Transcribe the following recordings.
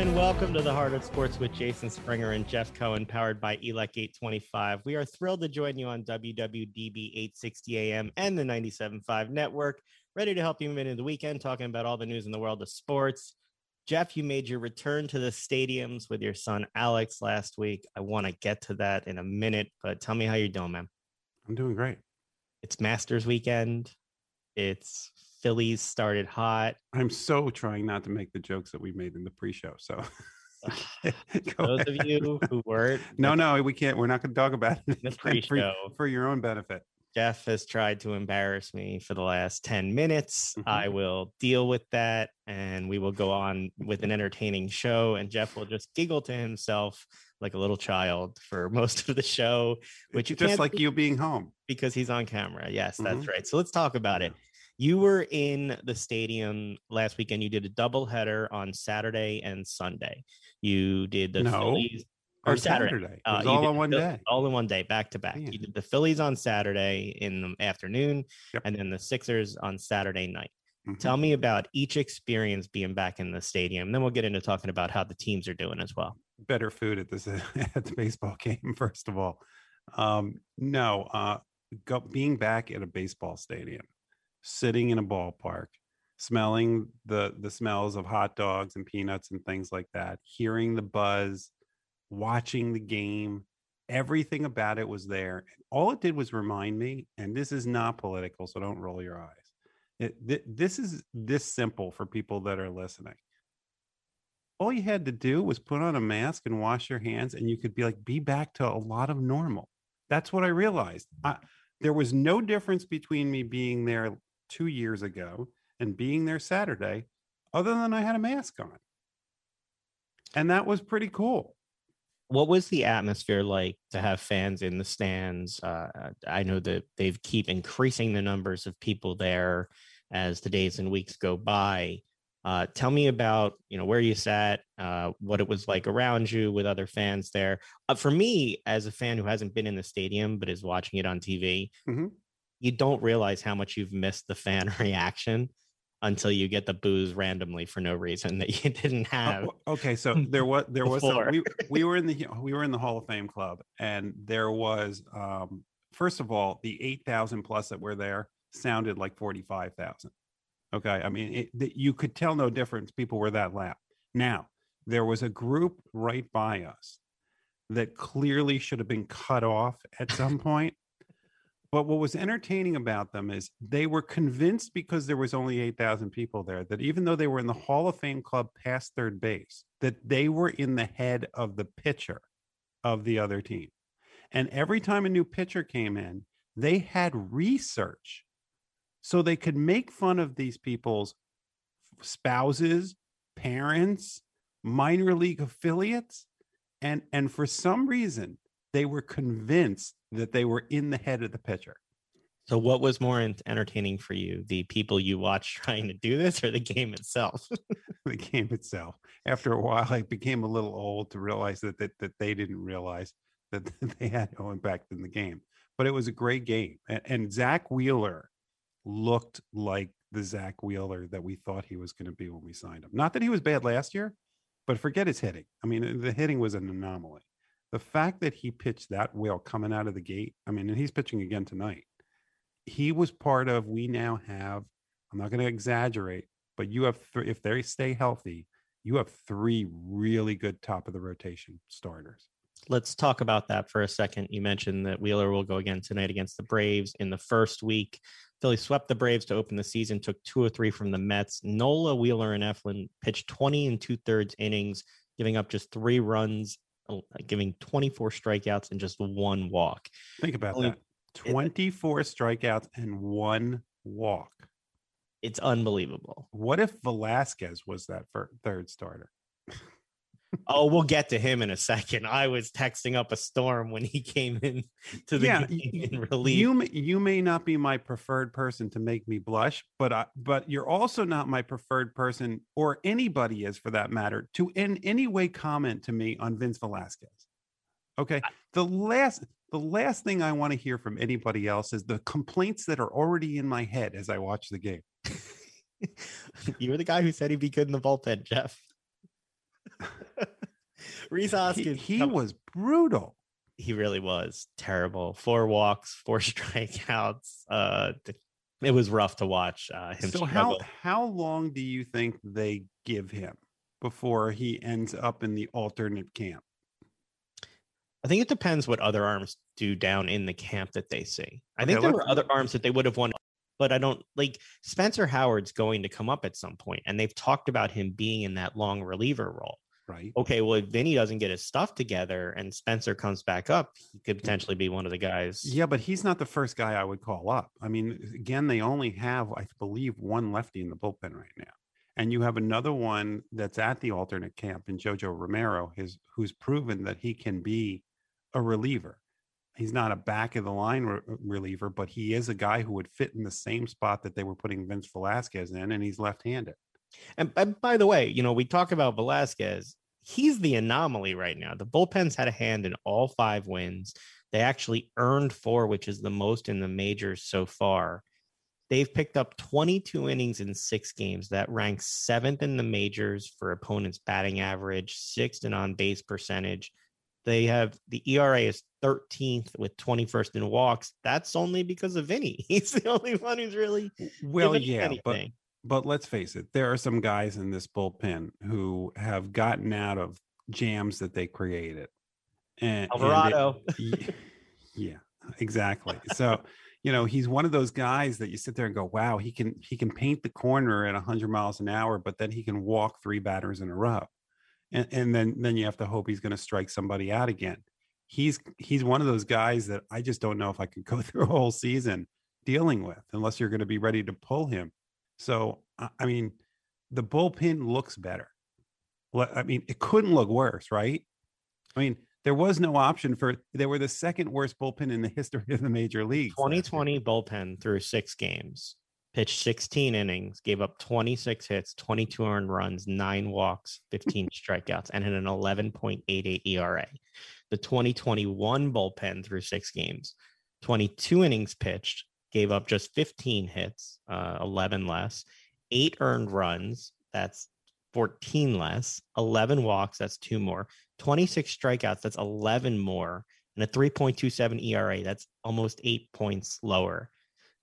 and welcome to the Heart of Sports with Jason Springer and Jeff Cohen, powered by ELEC 825. We are thrilled to join you on WWDB 860 AM and the 97.5 network, ready to help you move into the weekend, talking about all the news in the world of sports. Jeff, you made your return to the stadiums with your son Alex last week. I want to get to that in a minute, but tell me how you're doing, man. I'm doing great. It's Masters weekend. It's Phillies started hot. I'm so trying not to make the jokes that we made in the pre-show. So those of you who weren't, no, no, we can't. We're not going to talk about it the pre-show for, for, your own benefit. Jeff has tried to embarrass me for the last 10 minutes. Mm-hmm. I will deal with that and we will go on with an entertaining show. And Jeff will just giggle to himself like a little child for most of the show, which you just like you being home because he's on camera. Yes, that's mm-hmm. right. So let's talk about it. You were in the stadium last weekend. You did a double header on Saturday and Sunday. You did the no, Phillies or Saturday. Saturday. It was uh, all in one day. All in one day, back to back. You did the Phillies on Saturday in the afternoon, yep. and then the Sixers on Saturday night. Mm-hmm. Tell me about each experience being back in the stadium. Then we'll get into talking about how the teams are doing as well. Better food at this at the baseball game, first of all. Um, no, uh, go, being back at a baseball stadium sitting in a ballpark smelling the the smells of hot dogs and peanuts and things like that hearing the buzz watching the game everything about it was there. All it did was remind me and this is not political so don't roll your eyes it, th- this is this simple for people that are listening. All you had to do was put on a mask and wash your hands and you could be like be back to a lot of normal. That's what i realized. I, there was no difference between me being there two years ago and being there Saturday, other than I had a mask on. And that was pretty cool. What was the atmosphere like to have fans in the stands? Uh, I know that they've keep increasing the numbers of people there as the days and weeks go by. Uh, tell me about you know where you sat, uh, what it was like around you with other fans there. Uh, for me, as a fan who hasn't been in the stadium but is watching it on TV, mm-hmm you don't realize how much you've missed the fan reaction until you get the booze randomly for no reason that you didn't oh, have. Oh, okay, so there was there was some, we we were in the we were in the Hall of Fame club, and there was um, first of all the eight thousand plus that were there sounded like forty five thousand. Okay, I mean it, the, you could tell no difference. People were that loud. Now there was a group right by us that clearly should have been cut off at some point but what was entertaining about them is they were convinced because there was only 8,000 people there that even though they were in the Hall of Fame club past third base, that they were in the head of the pitcher of the other team. And every time a new pitcher came in, they had research so they could make fun of these people's spouses, parents, minor league affiliates. And, and for some reason, they were convinced that they were in the head of the pitcher. So, what was more entertaining for you, the people you watched trying to do this, or the game itself? the game itself. After a while, I became a little old to realize that that, that they didn't realize that they had no impact in the game. But it was a great game, and, and Zack Wheeler looked like the Zack Wheeler that we thought he was going to be when we signed him. Not that he was bad last year, but forget his hitting. I mean, the hitting was an anomaly the fact that he pitched that well coming out of the gate, I mean, and he's pitching again tonight. He was part of. We now have. I'm not going to exaggerate, but you have th- if they stay healthy, you have three really good top of the rotation starters. Let's talk about that for a second. You mentioned that Wheeler will go again tonight against the Braves in the first week. Philly swept the Braves to open the season, took two or three from the Mets. Nola, Wheeler, and Eflin pitched 20 and two thirds innings, giving up just three runs giving 24 strikeouts and just one walk. Think about Only, that 24 it, strikeouts and one walk. It's unbelievable. What if Velasquez was that third starter? oh, we'll get to him in a second. I was texting up a storm when he came in to the yeah, game in relief. You may, you may not be my preferred person to make me blush, but I, but you're also not my preferred person, or anybody is for that matter, to in any way comment to me on Vince Velasquez. Okay, the last the last thing I want to hear from anybody else is the complaints that are already in my head as I watch the game. you were the guy who said he'd be good in the bullpen, Jeff. Rhys Hoskins. He, he was brutal. He really was terrible. Four walks, four strikeouts. Uh, it was rough to watch uh, him. So struggle. how how long do you think they give him before he ends up in the alternate camp? I think it depends what other arms do down in the camp that they see. I okay, think there were other arms that they would have won, but I don't like Spencer Howard's going to come up at some point, and they've talked about him being in that long reliever role. Right. Okay. Well, if Vinny doesn't get his stuff together and Spencer comes back up, he could potentially be one of the guys. Yeah, but he's not the first guy I would call up. I mean, again, they only have, I believe, one lefty in the bullpen right now. And you have another one that's at the alternate camp in Jojo Romero, his who's proven that he can be a reliever. He's not a back of the line re- reliever, but he is a guy who would fit in the same spot that they were putting Vince Velasquez in, and he's left-handed. And, and by the way, you know, we talk about Velasquez. He's the anomaly right now. The bullpens had a hand in all five wins. They actually earned four, which is the most in the majors so far. They've picked up 22 innings in six games. That ranks seventh in the majors for opponents' batting average, sixth in on base percentage, they have the ERA is 13th with 21st in walks. That's only because of Vinny. He's the only one who's really well, yeah, anything. but but let's face it, there are some guys in this bullpen who have gotten out of jams that they created. And Alvarado. And it, yeah, exactly. So, you know, he's one of those guys that you sit there and go, "Wow, he can he can paint the corner at 100 miles an hour, but then he can walk three batters in a row." and, and then then you have to hope he's going to strike somebody out again. He's he's one of those guys that I just don't know if I could go through a whole season dealing with unless you're going to be ready to pull him. So I mean, the bullpen looks better. I mean, it couldn't look worse, right? I mean, there was no option for they were the second worst bullpen in the history of the major leagues. 2020 bullpen through six games pitched 16 innings, gave up 26 hits, 22 earned runs, nine walks, 15 strikeouts, and had an 11.88 ERA. The 2021 bullpen through six games, 22 innings pitched, gave up just 15 hits, uh, 11 less, eight earned runs, that's 14 less, 11 walks, that's two more, 26 strikeouts, that's 11 more, and a 3.27 ERA, that's almost eight points lower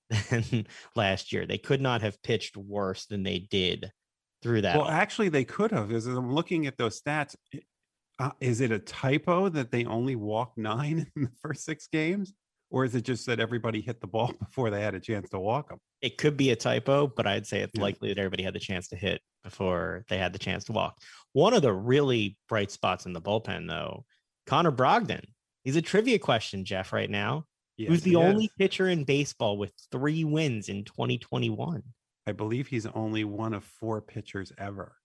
than last year. They could not have pitched worse than they did through that. Well, actually, they could have. As I'm looking at those stats, uh, is it a typo that they only walked nine in the first six games? Or is it just that everybody hit the ball before they had a chance to walk them? It could be a typo, but I'd say it's yeah. likely that everybody had the chance to hit before they had the chance to walk. One of the really bright spots in the bullpen, though, Connor Brogdon. He's a trivia question, Jeff, right now. Yes, Who's the only is. pitcher in baseball with three wins in 2021? I believe he's only one of four pitchers ever.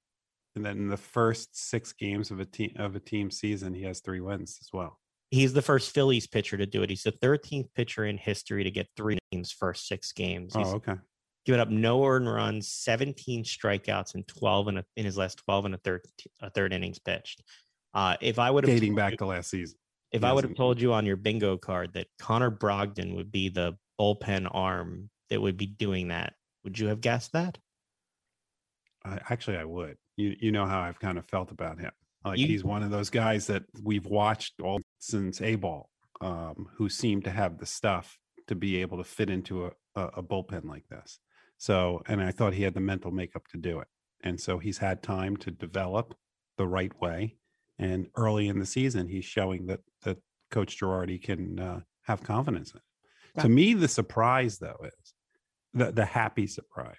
And then in the first six games of a team of a team season, he has three wins as well. He's the first Phillies pitcher to do it. He's the 13th pitcher in history to get three innings first six games. He's oh, okay. Given up no earned runs, 17 strikeouts, and 12 in, a, in his last 12 and a third a third innings pitched. Uh, if I would have dating back to last season, if I would have told you on your bingo card that Connor Brogdon would be the bullpen arm that would be doing that, would you have guessed that? Uh, actually, I would. You you know how I've kind of felt about him. Like you, he's one of those guys that we've watched all since A ball, um, who seem to have the stuff to be able to fit into a, a, a bullpen like this. So, and I thought he had the mental makeup to do it. And so he's had time to develop the right way and early in the season, he's showing that that Coach Girardi can uh, have confidence in. To me, the surprise though is the the happy surprise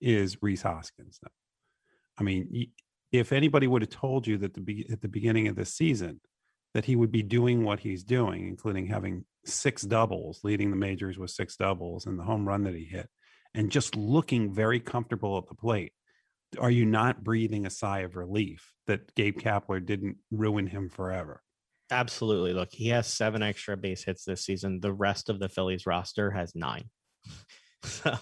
is Rhys Hoskins. Though, I mean, if anybody would have told you that the be- at the beginning of the season that he would be doing what he's doing, including having six doubles, leading the majors with six doubles, and the home run that he hit, and just looking very comfortable at the plate, are you not breathing a sigh of relief that Gabe Kapler didn't ruin him forever? Absolutely. Look, he has seven extra base hits this season. The rest of the Phillies roster has nine. so,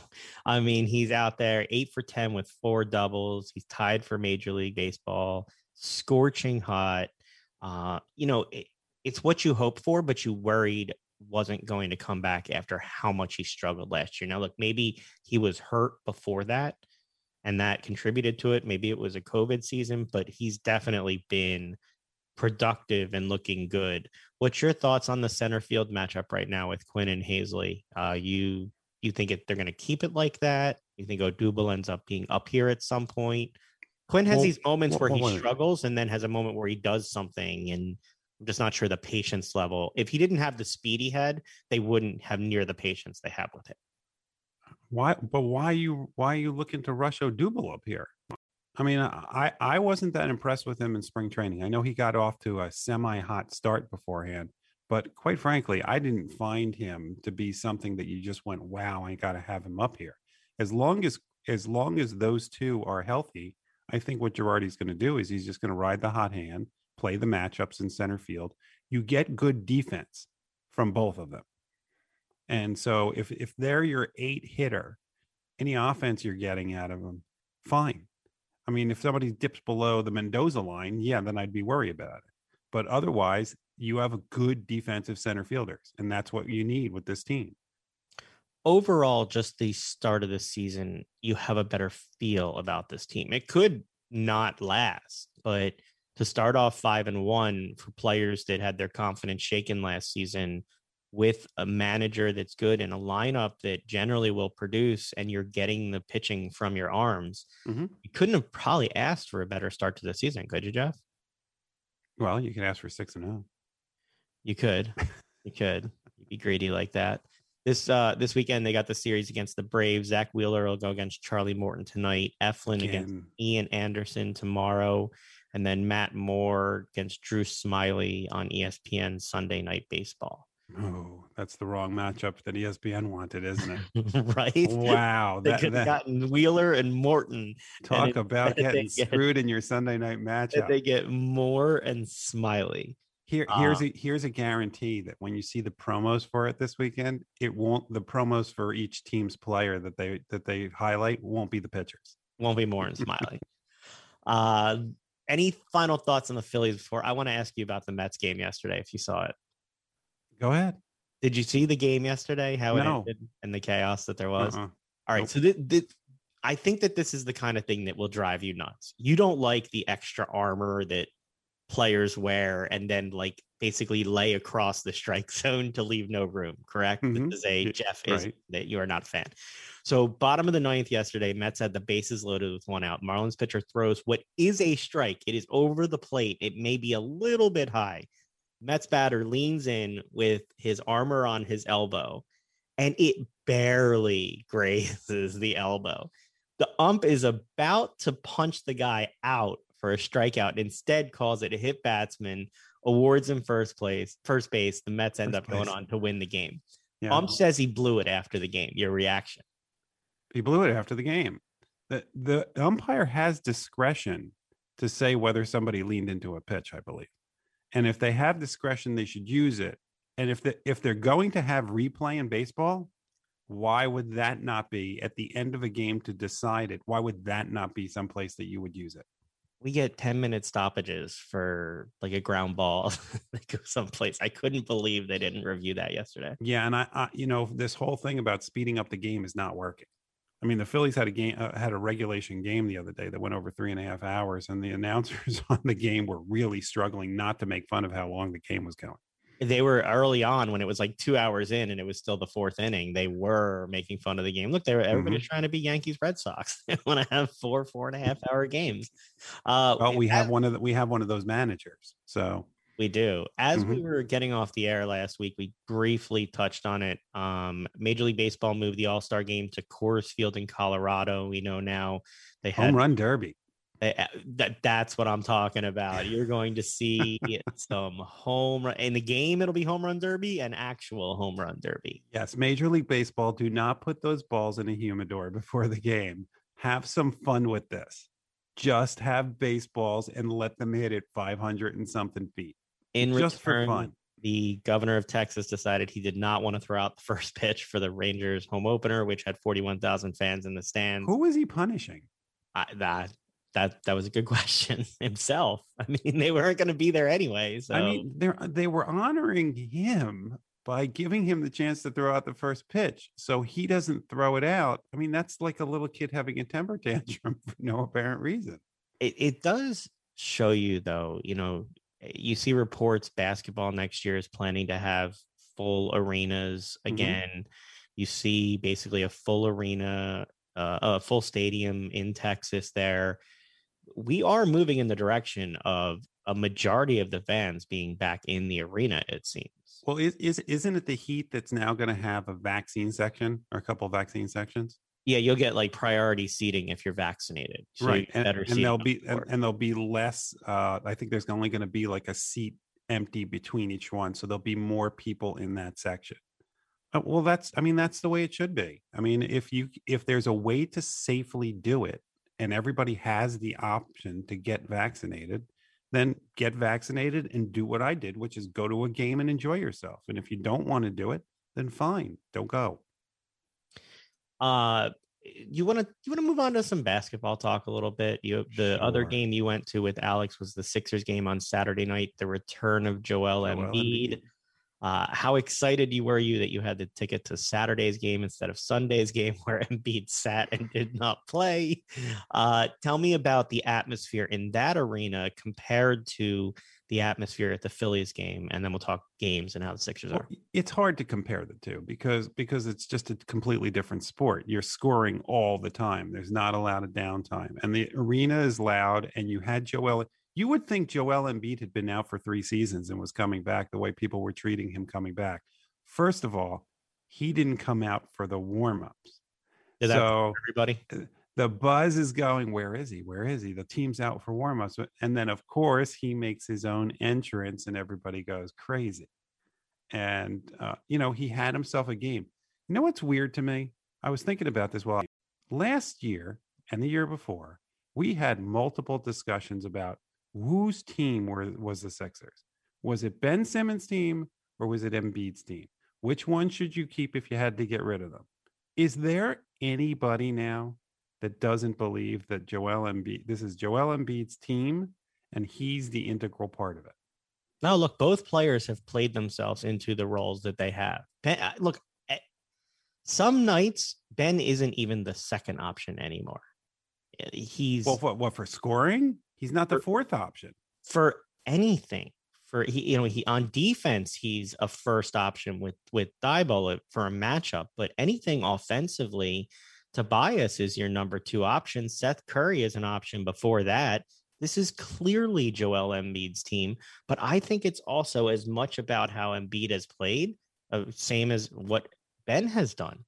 I mean, he's out there eight for 10 with four doubles. He's tied for Major League Baseball, scorching hot. Uh, you know, it, it's what you hope for, but you worried wasn't going to come back after how much he struggled last year. Now, look, maybe he was hurt before that and that contributed to it. Maybe it was a COVID season, but he's definitely been productive and looking good. What's your thoughts on the center field matchup right now with Quinn and Haseley? Uh, you you think it, they're going to keep it like that? You think Odubel ends up being up here at some point? Quinn has well, these moments well, where he struggles and then has a moment where he does something and I'm just not sure the patience level. If he didn't have the speed he had, they wouldn't have near the patience they have with it. Why? But why you why are you looking to rush Odubel up here? I mean, I I wasn't that impressed with him in spring training. I know he got off to a semi-hot start beforehand, but quite frankly, I didn't find him to be something that you just went, "Wow, I got to have him up here." As long as as long as those two are healthy, I think what Girardi's going to do is he's just going to ride the hot hand, play the matchups in center field. You get good defense from both of them. And so if if they're your eight hitter, any offense you're getting out of them, fine. I mean, if somebody dips below the Mendoza line, yeah, then I'd be worried about it. But otherwise, you have a good defensive center fielders, and that's what you need with this team. Overall, just the start of the season, you have a better feel about this team. It could not last, but to start off five and one for players that had their confidence shaken last season with a manager that's good and a lineup that generally will produce and you're getting the pitching from your arms mm-hmm. you couldn't have probably asked for a better start to the season could you jeff? Well you could ask for six and oh. You could. You could. You'd be greedy like that this uh this weekend they got the series against the braves Zack wheeler will go against charlie morton tonight eflin Again. against ian anderson tomorrow and then matt moore against drew Smyly on espn sunday night baseball Oh, that's the wrong matchup that ESPN wanted, isn't it? right? Wow. They that, could have gotten Wheeler and Morton. Talk and about getting get, screwed in your Sunday night matchup. They get Moore and Smyly. Here, here's uh, a here's a guarantee that when you see the promos for it this weekend, it won't the promos for each team's player that they that they highlight won't be the pitchers. Won't be Moore and Smyly. uh any final thoughts on the Phillies before I want to ask you about the Mets game yesterday if you saw it? Go ahead. Did you see the game yesterday? How it no. ended and the chaos that there was? Uh-uh. All right. Nope. So th- th- I think that this is the kind of thing that will drive you nuts. You don't like the extra armor that players wear and then like basically lay across the strike zone to leave no room, correct? Mm-hmm. This is a Jeff is right. that you are not a fan. So bottom of the ninth yesterday, Mets had the bases loaded with one out. Marlins pitcher throws what is a strike. It is over the plate. It may be a little bit high. Mets batter leans in with his armor on his elbow and it barely grazes the elbow. The ump is about to punch the guy out for a strikeout, instead calls it a hit batsman, awards him first place, first base. The Mets end first up place. going on to win the game. Yeah. Ump says he blew it after the game. Your reaction? He blew it after the game. The the umpire has discretion to say whether somebody leaned into a pitch, I believe and if they have discretion they should use it and if the, if they're going to have replay in baseball why would that not be at the end of a game to decide it why would that not be someplace that you would use it we get 10 minute stoppages for like a ground ball that goes someplace. I couldn't believe they didn't review that yesterday. Yeah and I, I you know this whole thing about speeding up the game is not working. I mean, the Phillies had a game, uh, had a regulation game the other day that went over three and a half hours, and the announcers on the game were really struggling not to make fun of how long the game was going. They were early on when it was like two hours in, and it was still the fourth inning. They were making fun of the game. Look, they were everybody's mm-hmm. trying to be Yankees Red Sox. they want to have four four and a half hour games. Uh, well, we have one of the, we have one of those managers, so we do. As mm-hmm. we were getting off the air last week, we briefly touched on it. Um, Major League Baseball moved the All Star game to Coors Field in Colorado. We know now they had home run derby. They, uh, that that's what I'm talking about. You're going to see some home run in the game. It'll be home run derby and actual home run derby. Yes, Major League Baseball. Do not put those balls in a humidor before the game. Have some fun with this. Just have baseballs and let them hit it 500 and something feet. In just return, for fun. The governor of Texas decided he did not want to throw out the first pitch for the Rangers home opener, which had 41,000 fans in the stands. Who was he punishing? I, that that that was a good question himself. I mean, they weren't going to be there anyway. So. I mean, they they were honoring him by giving him the chance to throw out the first pitch, so he doesn't throw it out. I mean, that's like a little kid having a temper tantrum for no apparent reason. It it does show you though, you know, you see reports basketball next year is planning to have full arenas Mm-hmm. again. You see basically a full arena, uh, a full stadium in Texas there. We are moving in the direction of a majority of the fans being back in the arena, it seems. Well, is, is isn't it the Heat that's now going to have a vaccine section or a couple of vaccine sections? Yeah, you'll get like priority seating if you're vaccinated. So right, and, better and there'll be and, and there'll be less. Uh, I think there's only going to be like a seat empty between each one, so there'll be more people in that section. Uh, well, that's I mean that's the way it should be. I mean, if you if there's a way to safely do it, and everybody has the option to get vaccinated, then get vaccinated and do what I did, which is go to a game and enjoy yourself. And if you don't want to do it, then fine, don't go. Uh, you want to you want to move on to some basketball talk a little bit. You the other game you went to with Alex was the Sixers game on Saturday night, the return of Joel, Joel Embiid. Embiid. Uh, how excited you were you that you had the ticket to Saturday's game instead of Sunday's game where Embiid sat and did not play? Uh, tell me about the atmosphere in that arena compared to the atmosphere at the Phillies game, and then we'll talk games and how the Sixers Well, are. it's hard to compare the two because because it's just a completely different sport. You're scoring all the time. There's not a lot of downtime, and the arena is loud. And you had Joel. You would think Joel Embiid had been out for three seasons and was coming back the way people were treating him coming back. First of all, he didn't come out for the warm ups. Did So everybody? the buzz is going, where is he? Where is he? The team's out for warmups. And then, of course, he makes his own entrance and everybody goes crazy. And, uh, you know, he had himself a game. You know what's weird to me? I was thinking about this while last year and the year before, we had multiple discussions about whose team were, was the Sixers. Was it Ben Simmons' team or was it Embiid's team? Which one should you keep if you had to get rid of them? Is there anybody now that doesn't believe that Joel Embiid, this is Joel Embiid's team, and he's the integral part of it. No, look, both players have played themselves into the roles that they have. Ben, look, eh, some nights Ben isn't even the second option anymore. Eh, He's Well, what, what for scoring? He's not the For- fourth option. for anything. For he, you know, he on defense, he's a first option with with Thybulle for a matchup. But anything offensively, Tobias is your number two option. Seth Curry is an option before that. This is clearly Joel Embiid's team, but I think it's also as much about how Embiid has played, uh, same as what Ben has done.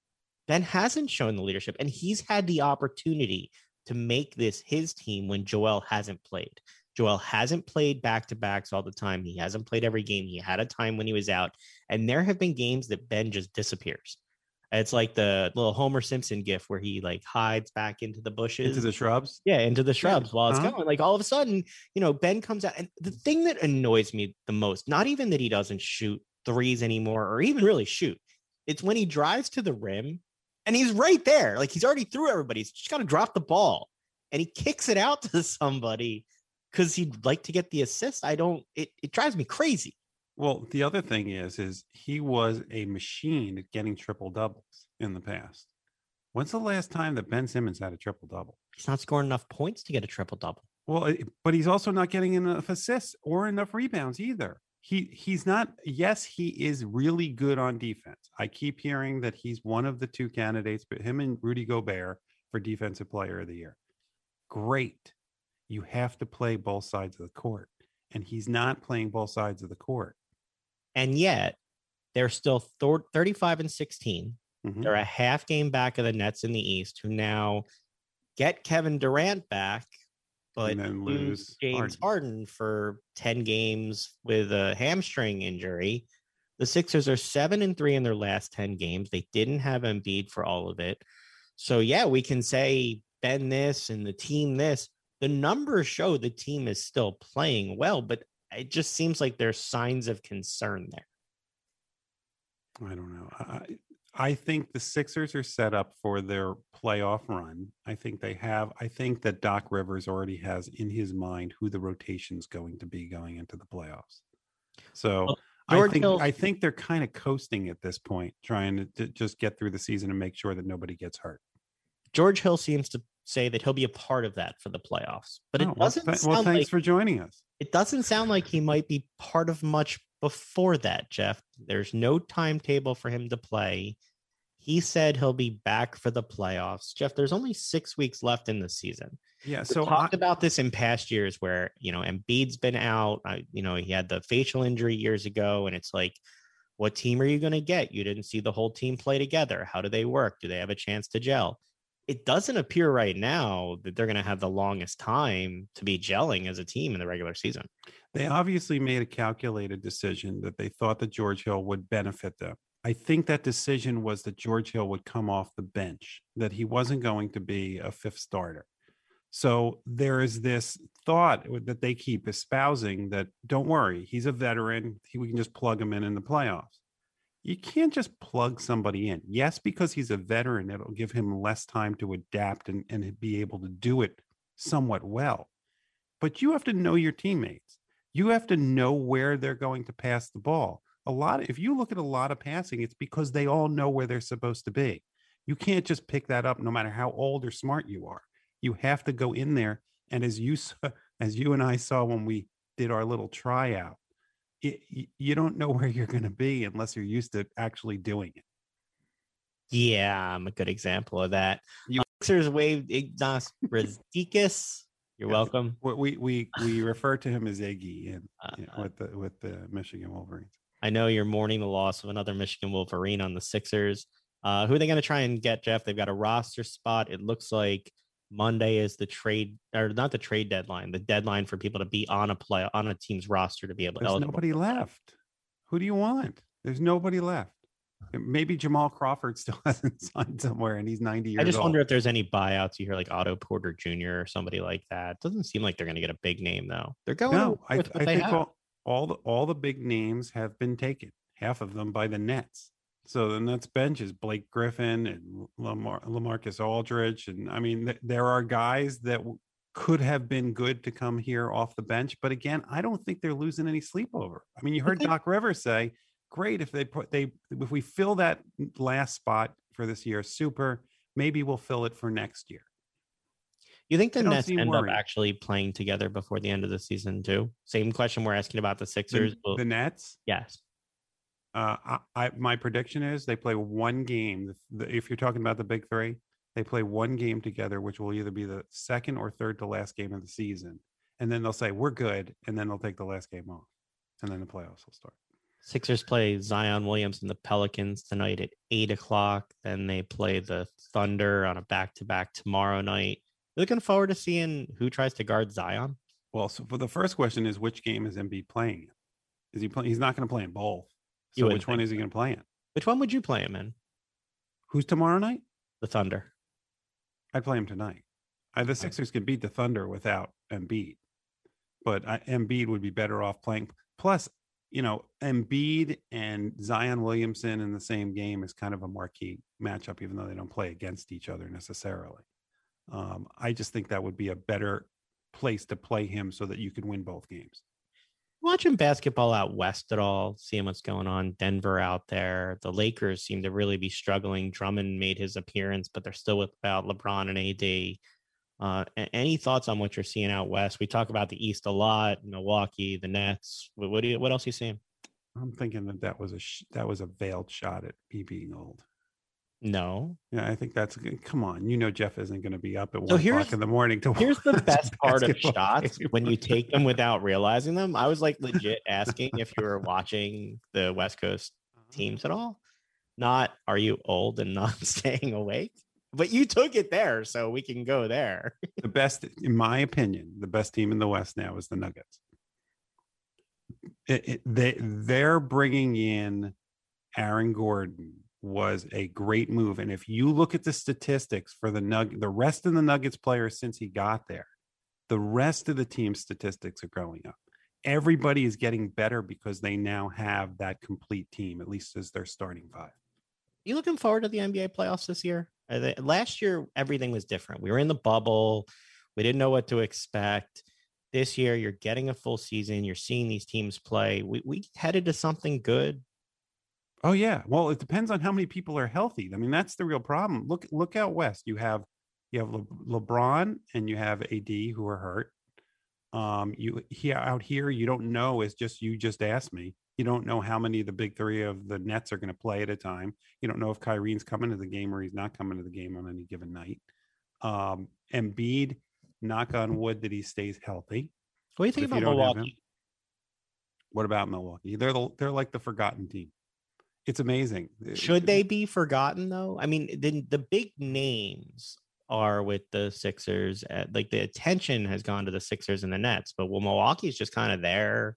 Ben hasn't shown the leadership, and he's had the opportunity to make this his team when Joel hasn't played. Joel hasn't played back to backs all the time. He hasn't played every game. He had a time when he was out, and there have been games that Ben just disappears. It's like the little Homer Simpson gif where he like hides back into the bushes, Into the shrubs. yeah, into the shrubs while it's uh-huh. going. Like all of a sudden, you know, Ben comes out, and the thing that annoys me the most, not even that he doesn't shoot threes anymore, or even really shoot, it's when he drives to the rim and he's right there, like he's already through everybody. He's just got to drop the ball, and he kicks it out to somebody because he'd like to get the assist. I don't. It it drives me crazy. Well, the other thing is, is he was a machine at getting triple doubles in the past. When's the last time that Ben Simmons had a triple double? He's not scoring enough points to get a triple double. Well, but he's also not getting enough assists or enough rebounds either. He he's not. Yes, he is really good on defense. I keep hearing that he's one of the two candidates, but him and Rudy Gobert for defensive player of the year. Great. You have to play both sides of the court, and he's not playing both sides of the court. And yet, they're still thir- 35 and 16. Mhm. They're a half game back of the Nets in the East, who now get Kevin Durant back, but And then lose James Harden. Harden for 10 games with a hamstring injury. The Sixers are seven and three in their last 10 games. They didn't have Embiid for all of it. So, yeah, we can say Ben this and the team this. The numbers show the team is still playing well, but it just seems like there's signs of concern there. I don't know. I, I think the Sixers are set up for their playoff run. I think they have. I think that Doc Rivers already has in his mind who the rotation's going to be going into the playoffs. So Well, I think Hill- I think they're kind of coasting at this point, trying to, to just get through the season and make sure that nobody gets hurt. George Hill seems to say that he'll be a part of that for the playoffs. But it Oh, doesn't well, th- well, thanks like for joining us. it doesn't sound like he might be part of much before that, Jeff. There's no timetable for him to play. He said he'll be back for the playoffs. Jeff, there's only six weeks left in the season. Yeah. We So I, talked about this in past years where, you know, Embiid's been out. I, you know, he had the facial injury years ago, and it's like, what team are you going to get? You didn't see the whole team play together. How do they work? Do they have a chance to gel? It doesn't appear right now that they're going to have the longest time to be gelling as a team in the regular season. They obviously made a calculated decision that they thought that George Hill would benefit them. I think that decision was that George Hill would come off the bench, that he wasn't going to be a fifth starter. So there is this thought that they keep espousing that don't worry, he's a veteran. We can just plug him in in the playoffs. You can't just plug somebody in. Yes, because he's a veteran, it'll give him less time to adapt and, and be able to do it somewhat well. But you have to know your teammates. You have to know where they're going to pass the ball. A lot, of, if you look at a lot of passing, it's because they all know where they're supposed to be. You can't just pick that up no matter how old or smart you are. You have to go in there. And as you saw, as you and I saw when we did our little tryout, it, you don't know where you're going to be unless you're used to actually doing it. Yeah, I'm a good example of that. You- um, Sixers waived Ignas Brazdeikis. You're welcome. We we we, refer to him as Iggy in, Uh, you know, with the with the Michigan Wolverines. I know you're mourning the loss of another Michigan Wolverine on the Sixers. Uh, who are they going to try and get, Jeff? They've got a roster spot. It looks like Monday is the trade, or not the trade deadline, the deadline for people to be on a play on a team's roster to be able to. There's nobody left. Who do you want? There's nobody left. Maybe Jamal Crawford still hasn't signed somewhere and he's 90 years old. I just old. wonder if there's any buyouts. You hear like Otto Porter Jr. or somebody like that. Doesn't seem like they're going to get a big name though. They're going no, I, I think all, all the all the big names have been taken, half of them by the Nets. So the Nets bench is Blake Griffin and Lamar, Lamarcus Aldridge, and I mean th- there are guys that w- could have been good to come here off the bench, but again, I don't think they're losing any sleep over. I mean, you heard Doc Rivers say, "Great if they put they if we fill that last spot for this year, super. Maybe we'll fill it for next year." You think the Nets end worried. up actually playing together before the end of the season too? Same question we're asking about the The, Sixers. Well, the Nets, yes. Uh, I, I my prediction is they play one game. The, the, if you're talking about the big three, they play one game together, which will either be the second or third to last game of the season, and then they'll say we're good, and then they'll take the last game off, and then the playoffs will start. Sixers play Zion Williams and the Pelicans tonight at eight o'clock. Then they play the Thunder on a back to back tomorrow night. Looking forward to seeing who tries to guard Zion. Well, so for the first question is which game is Embiid playing? Is he playing? He's not going to play in both. So which one is he going to play in? Which one would you play him in? Who's tomorrow night? The Thunder. I'd play him tonight. I, the oh. Sixers could beat the Thunder without Embiid, but I, Embiid would be better off playing. Plus, you know, Embiid and Zion Williamson in the same game is kind of a marquee matchup, even though they don't play against each other necessarily. Um, I just think that would be a better place to play him so that you can win both games. Watching basketball out west at all, seeing what's going on. Denver out there. The Lakers seem to really be struggling. Drummond made his appearance, but they're still without LeBron and AD. Uh, any thoughts on what you're seeing out west? We talk about the East a lot. Milwaukee, the Nets. What, what do you? What else are you seeing? I'm thinking that that was a sh- that was a veiled shot at me being old. No. Yeah, I think that's good. Come on, you know Jeff isn't going to be up at So one o'clock in the morning to Here's the best part of shots game. when you take them without realizing them. I was like legit asking if you were watching the West Coast teams at all. Not are you old and not staying awake? But you took it there, so we can go there. the best, in my opinion, the best team in the West now is the Nuggets. It, it, they they're bringing in Aaron Gordon was a great move, and if you look at the statistics for the Nug, the rest of the Nuggets players since he got there, the rest of the team statistics are going up. Everybody is getting better because they now have that complete team, at least as their starting five. you looking forward to the NBA playoffs this year? They- Last year, everything was different. We were in the bubble. We didn't know what to expect. This year, you're getting a full season. You're seeing these teams play. We, we headed to something good. Oh yeah. Well, it depends on how many people are healthy. I mean, that's the real problem. Look look out west. You have You have Le- LeBron and you have AD who are hurt. Um, you here out here, you don't know. It's just you just asked me. You don't know how many of the big three of the Nets are going to play at a time. You don't know if Kyrie's coming to the game or he's not coming to the game on any given night. Um, Embiid, knock on wood that he stays healthy. What do you think about Milwaukee? Him, what about Milwaukee? They're the, they're like the forgotten team. It's amazing. Should they be forgotten though? I mean, the the big names are with the Sixers. At, uh, like the attention has gone to the Sixers and the Nets, but well, Milwaukee's just kind of there,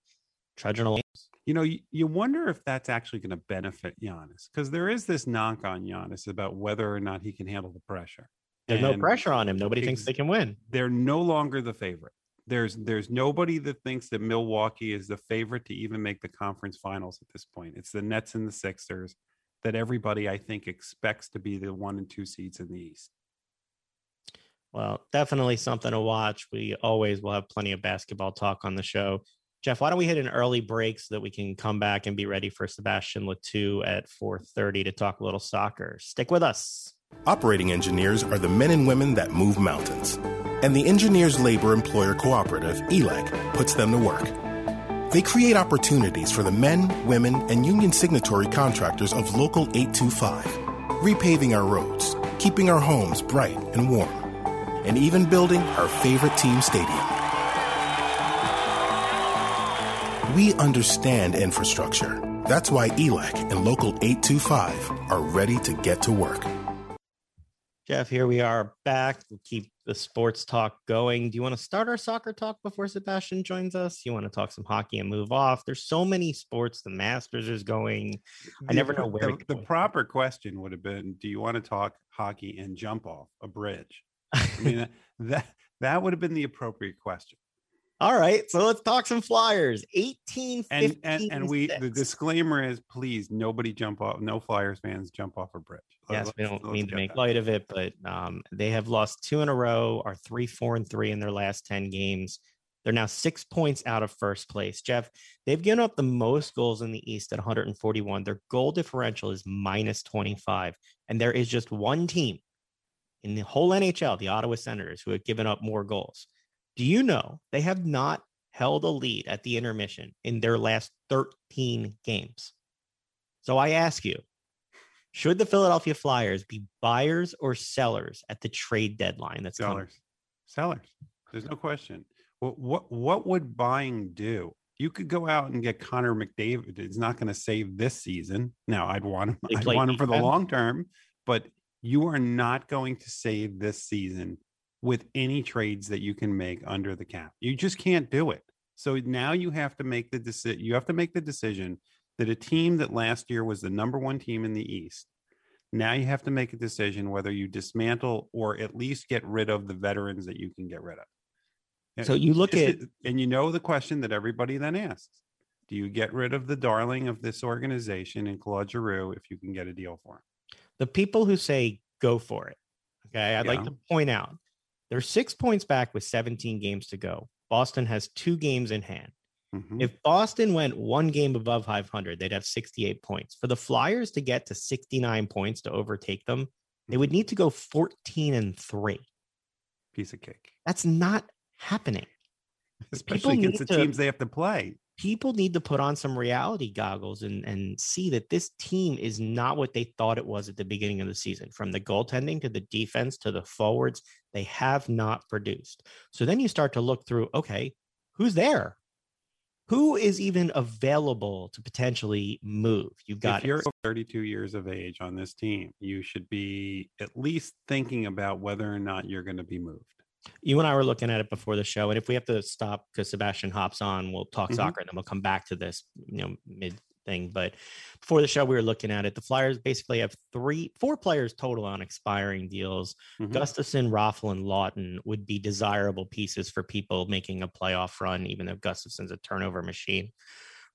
trudging along. You know, you, you wonder if that's actually going to benefit Giannis because there is this knock on Giannis about whether or not he can handle the pressure. There's and no pressure on him. Nobody ex- thinks they can win. They're no longer the favorite. There's there's nobody that thinks that Milwaukee is the favorite to even make the conference finals at this point. It's the Nets and the Sixers that everybody I think expects to be the one and two seeds in the East. Well, definitely something to watch. We always will have plenty of basketball talk on the show. Jeff, why don't we hit an early break so that we can come back and be ready for Sebastien Le Toux at 4:30 to talk a little soccer. Stick with us. Operating engineers are the men and women that move mountains. And the Engineers Labor Employer Cooperative, ELEC, puts them to work. They create opportunities for the men, women, and union signatory contractors of Local 825, repaving our roads, keeping our homes bright and warm, and even building our favorite team stadium. We understand infrastructure. That's why ELEC and Local 825 are ready to get to work. Jeff, here we are back. We'll keep the sports talk going. Do you want to start our soccer talk before Sebastien joins us? You want to talk some hockey and move off? There's so many sports. The Masters is going. I never know where. The, the proper question would have been: Do you want to talk hockey and jump off a bridge? I mean, that that would have been the appropriate question. All right, so let's talk some flyers. 18 and and, and we the disclaimer is please nobody jump off no flyers fans jump off a bridge. Yes, let's, we don't mean to make that. light of it, but um, they have lost two in a row, are three, four, and three in their last 10 games. They're now six points out of first place. Jeff, they've given up the most goals in the East at 141. Their goal differential is minus 25. And there is just one team in the whole NHL, the Ottawa Senators, who have given up more goals. Do you know they have not held a lead at the intermission in their last 13 games? So I ask you, should the Philadelphia Flyers be buyers or sellers at the trade deadline? That's sellers. Coming? Sellers. There's no question. What, what what would buying do? You could go out and get Connor McDavid. It's not going to save this season. Now, I'd want him. I'd want him for the long term, but you are not going to save this season with any trades that you can make under the cap. You just can't do it. So now you have to make the decision. You have to make the decision that a team that last year was the number one team in the East. Now you have to make a decision whether you dismantle or at least get rid of the veterans that you can get rid of. So you look at, and you know the question that everybody then asks: Do you get rid of the darling of this organization in Claude Giroux if you can get a deal for him? The people who say go for it. Okay, I'd yeah. like to point out they're six points back with 17 games to go. Boston has two games in hand. Mm-hmm. If Boston went one game above 500, they'd have 68 points. For the Flyers to get to 69 points to overtake them, they would need to go 14 and three. Piece of cake. That's not happening. Especially against the to, teams they have to play people need to put on some reality goggles and, and see that this team is not what they thought it was at the beginning of the season. From the goaltending to the defense to the forwards, they have not produced. So then you start to look through okay, who's there? Who is even available to potentially move? You've got if you're 32 years of age on this team, you should be at least thinking about whether or not you're going to be moved you and I were looking at it before the show, and if we have to stop because Sebastien hops on, we'll talk mm-hmm. soccer, and then we'll come back to this, you know, mid thing. But before the show, we were looking at it. The Flyers basically have three, four players total on expiring deals. Mm-hmm. Gustafsson, Raffl, and Laughton would be desirable pieces for people making a playoff run, even though Gustafsson's a turnover machine.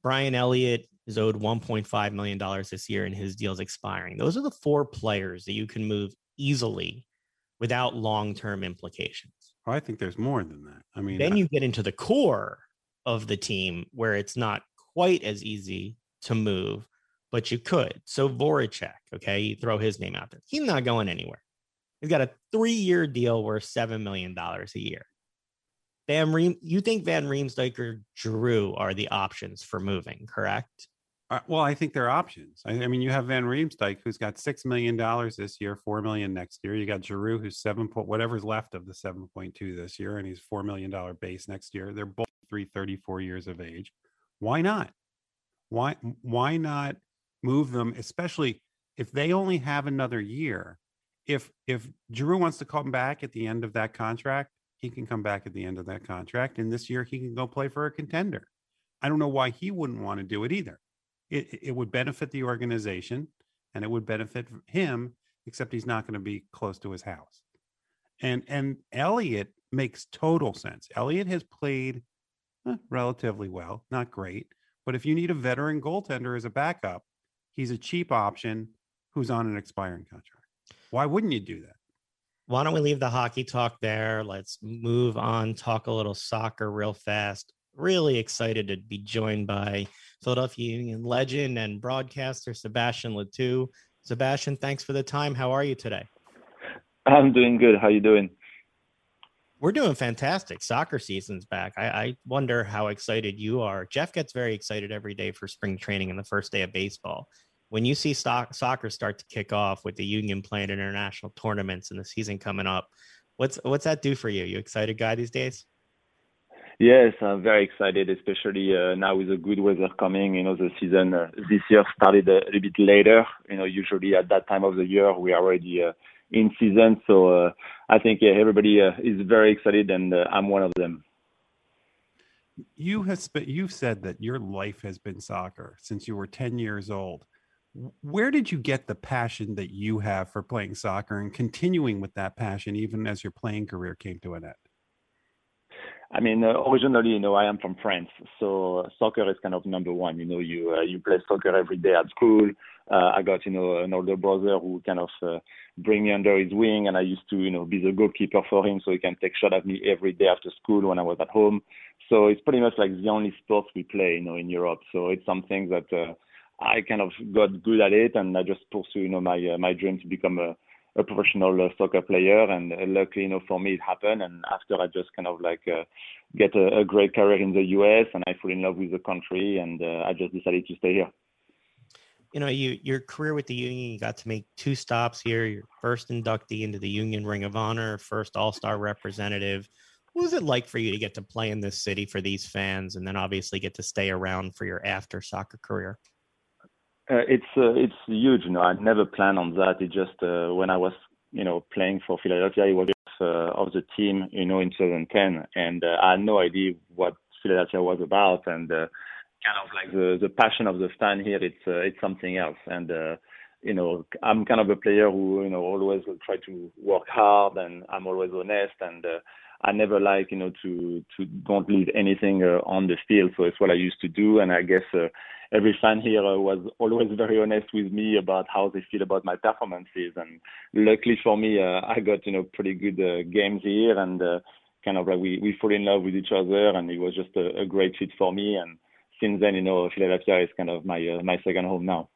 Brian Elliott is owed $1.5 million this year, and his deal's expiring. Those are the four players that you can move easily without long term implications. Oh, I think there's more than that. I mean, then I, you get into the core of the team where it's not quite as easy to move, but you could. So Voracek, okay, you throw his name out there. He's not going anywhere. He's got a three-year deal worth seven million dollars a year. Van Reem, you think Van Riemsdyk Drew are the options for moving, correct? Uh, well, I think they're options. I, I, mean, you have Van Riemsdyk, who's got six million dollars this year, four million next year. You got Giroux, who's seven point whatever's left of the seven point two this year, and he's four million dollar base next year. They're both three thirty four years of age. Why not? Why why not move them, especially if they only have another year? If if Giroux wants to come back at the end of that contract, he can come back at the end of that contract, and this year he can go play for a contender. I don't know why he wouldn't want to do it either it, it would benefit the organization and it would benefit him, except he's not going to be close to his house. And and Elliott makes total sense. Elliott has played eh, relatively well, not great, but if you need a veteran goaltender as a backup, he's a cheap option who's on an expiring contract. Why wouldn't you do that? Why don't we leave the hockey talk there? Let's move on, talk a little soccer real fast. Really excited to be joined by Philadelphia Union legend and broadcaster Sebastien Le Toux. Sebastien, thanks for the time. How are you today? I'm doing good. How you doing? We're doing fantastic. Soccer season's back. I, I wonder how excited you are. Jeff gets very excited every day for spring training and the first day of baseball. When you see stock, soccer start to kick off with the Union playing international tournaments and the season coming up, what's what's that do for you? You excited guy these days? Yes, I'm very excited, especially uh, now with the good weather coming. You know, the season uh, this year started a, little bit later. You know, usually at that time of the year we are already uh, in season. So uh, I think yeah, everybody uh, is very excited, and uh, I'm one of them. You have sp- you've said that your life has been soccer since you were 10 years old. Where did you get the passion that you have for playing soccer and continuing with that passion even as your playing career came to an end? I mean, uh, originally, you know, I am from France, so soccer is kind of number one. You know, you uh, you play soccer every day at school. Uh, I got, you know, an older brother who kind of uh, bring me under his wing, and I used to, you know, be the goalkeeper for him, so he can take shot at me every day after school when I was at home. So it's pretty much like the only sport we play, you know, in Europe. So it's something that uh, I kind of got good at it, and I just pursue, you know, my uh, my dream to become a a professional uh, soccer player. And uh, luckily, you know, for me, it happened. And after, I just kind of like uh, get a, a great career in the U.S. and I fell in love with the country, and uh, I just decided to stay here. You know, you your career with the Union, you got to make two stops here. Your first inductee into the Union Ring of Honor, first All Star representative. What was it like for you to get to play in this city for these fans, and then obviously get to stay around for your after soccer career? Uh, it's uh, it's huge. You know, I never planned on that. It just uh, when I was you know playing for Philadelphia, I was uh, of the team you know in 2010, and uh, I had no idea what Philadelphia was about, and uh, kind of like the the passion of the fan here. It's uh, it's something else, and uh, you know I'm kind of a player who you know always will try to work hard, and I'm always honest, and uh, I never like you know to to don't leave anything uh, on the field. So it's what I used to do, and I guess. Uh, every fan here uh, was always very honest with me about how they feel about my performances. And luckily for me, uh, I got you know pretty good uh, games here, and uh, kind of like we we fall in love with each other, and it was just a, a great fit for me. And since then, you know, Philadelphia is kind of my my second home now.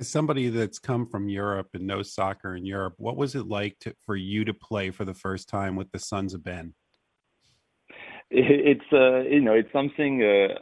As somebody that's come from Europe and knows soccer in Europe, what was it like to, for you to play for the first time with the Sons of Ben? It's uh, you know it's something uh,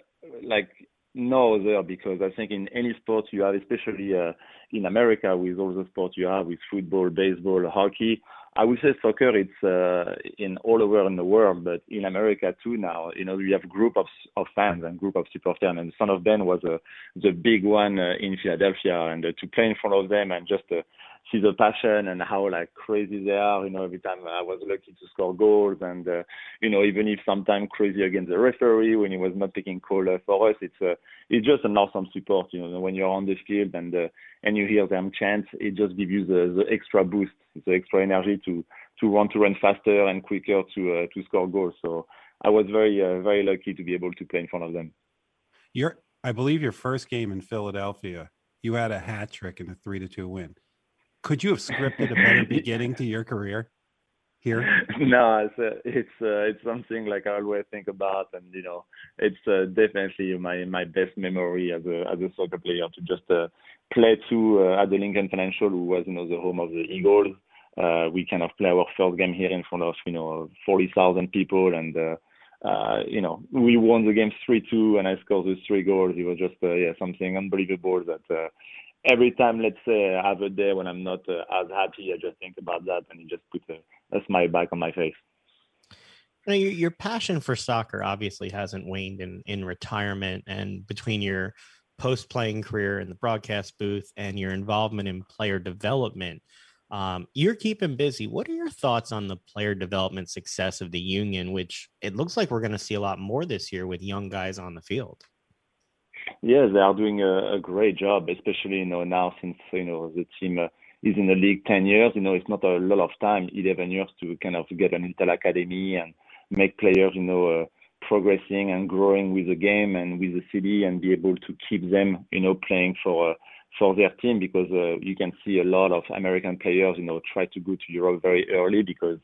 like no there because I think in any sport you have, especially uh, in America with all the sports you have with football, baseball, hockey. I would say soccer it's uh, in all over in the world, but in America too now. You know we have group of of fans and group of supporters, and Son of Ben was uh, the big one uh, in Philadelphia, and uh, to play in front of them and just uh, see the passion and how like crazy they are. You know, every time I was lucky to score goals, and uh, you know, even if sometimes crazy against the referee when he was not taking call uh, for us, it's uh, it's just an awesome support. You know, when you're on the field and uh, and you hear them chant, it just gives you the the extra boost, the extra energy to to want to run faster and quicker to uh, to score goals. So I was very uh, very lucky to be able to play in front of them. Your, I believe, your first game in Philadelphia, you had a hat trick in a three to two win could you have scripted a better beginning to your career here? No, it's uh, it's uh, it's something like I always think about, and you know, it's uh, definitely my my best memory as a as a soccer player to just uh, play to uh, at the Lincoln Financial, who was you know the home of the Eagles. uh, we kind of play our first game here in front of you know 40,000 people, and uh, uh, you know we won the game 3-2, and I scored those three goals. It was just uh, yeah something unbelievable that. Uh, every time, let's say, I have a day when I'm not uh, as happy, I just think about that, and it just puts a, a smile back on my face. Know, your, your passion for soccer obviously hasn't waned in in retirement, and between your post playing career in the broadcast booth and your involvement in player development, um, you're keeping busy. What are your thoughts on the player development success of the union, which it looks like we're going to see a lot more this year with young guys on the field? Yes, they are doing a, a great job, especially you know now since you know the team uh, is in the league 10 years. You know it's not a lot of time, 11 years to kind of get an Intel Academy and make players you know uh, progressing and growing with the game and with the city and be able to keep them you know playing for. Uh, for their team because uh, you can see a lot of American players, you know, try to go to Europe very early because,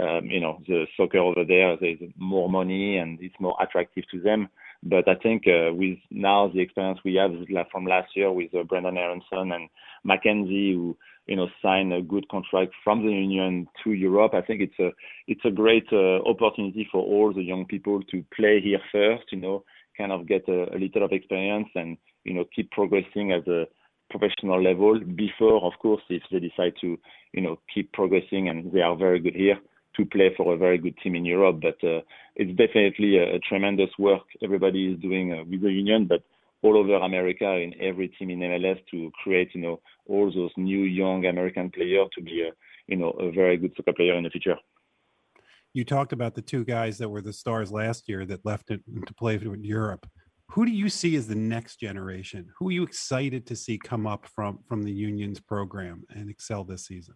um, you know, the soccer over there, there's more money and it's more attractive to them. But I think uh, with now the experience we have from last year with uh, Brenden Aaronson and McKenzie, who you know sign a good contract from the union to Europe, I think it's a it's a great uh, opportunity for all the young people to play here first. You know, kind of get a, a little of experience and you know keep progressing at the professional level before, of course, if they decide to, you know, keep progressing and they are very good here to play for a very good team in Europe. But uh, it's definitely a, a, tremendous work everybody is doing uh, with the union, but all over America in every team in MLS to create, you know, all those new young American players to be, a, you know, a very good soccer player in the future. You talked about the two guys that were the stars last year that left it to play in Europe who do you see as the next generation? Who are you excited to see come up from from the union's program and excel this season?